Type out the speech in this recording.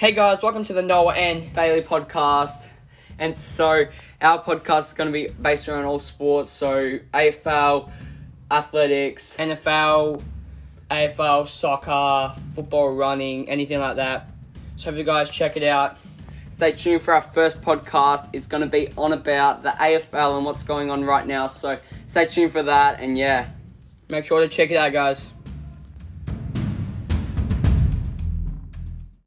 Hey guys, welcome to the Noah and Bailey Podcast. And so, our podcast is going to be based around all sports. So, AFL, athletics, NFL, AFL, soccer, football, running, anything like that. So if you guys check it out. Stay tuned for our first podcast. It's going to be on about the AFL and what's going on right now. So, stay tuned for that. And yeah. Make sure to check it out, guys.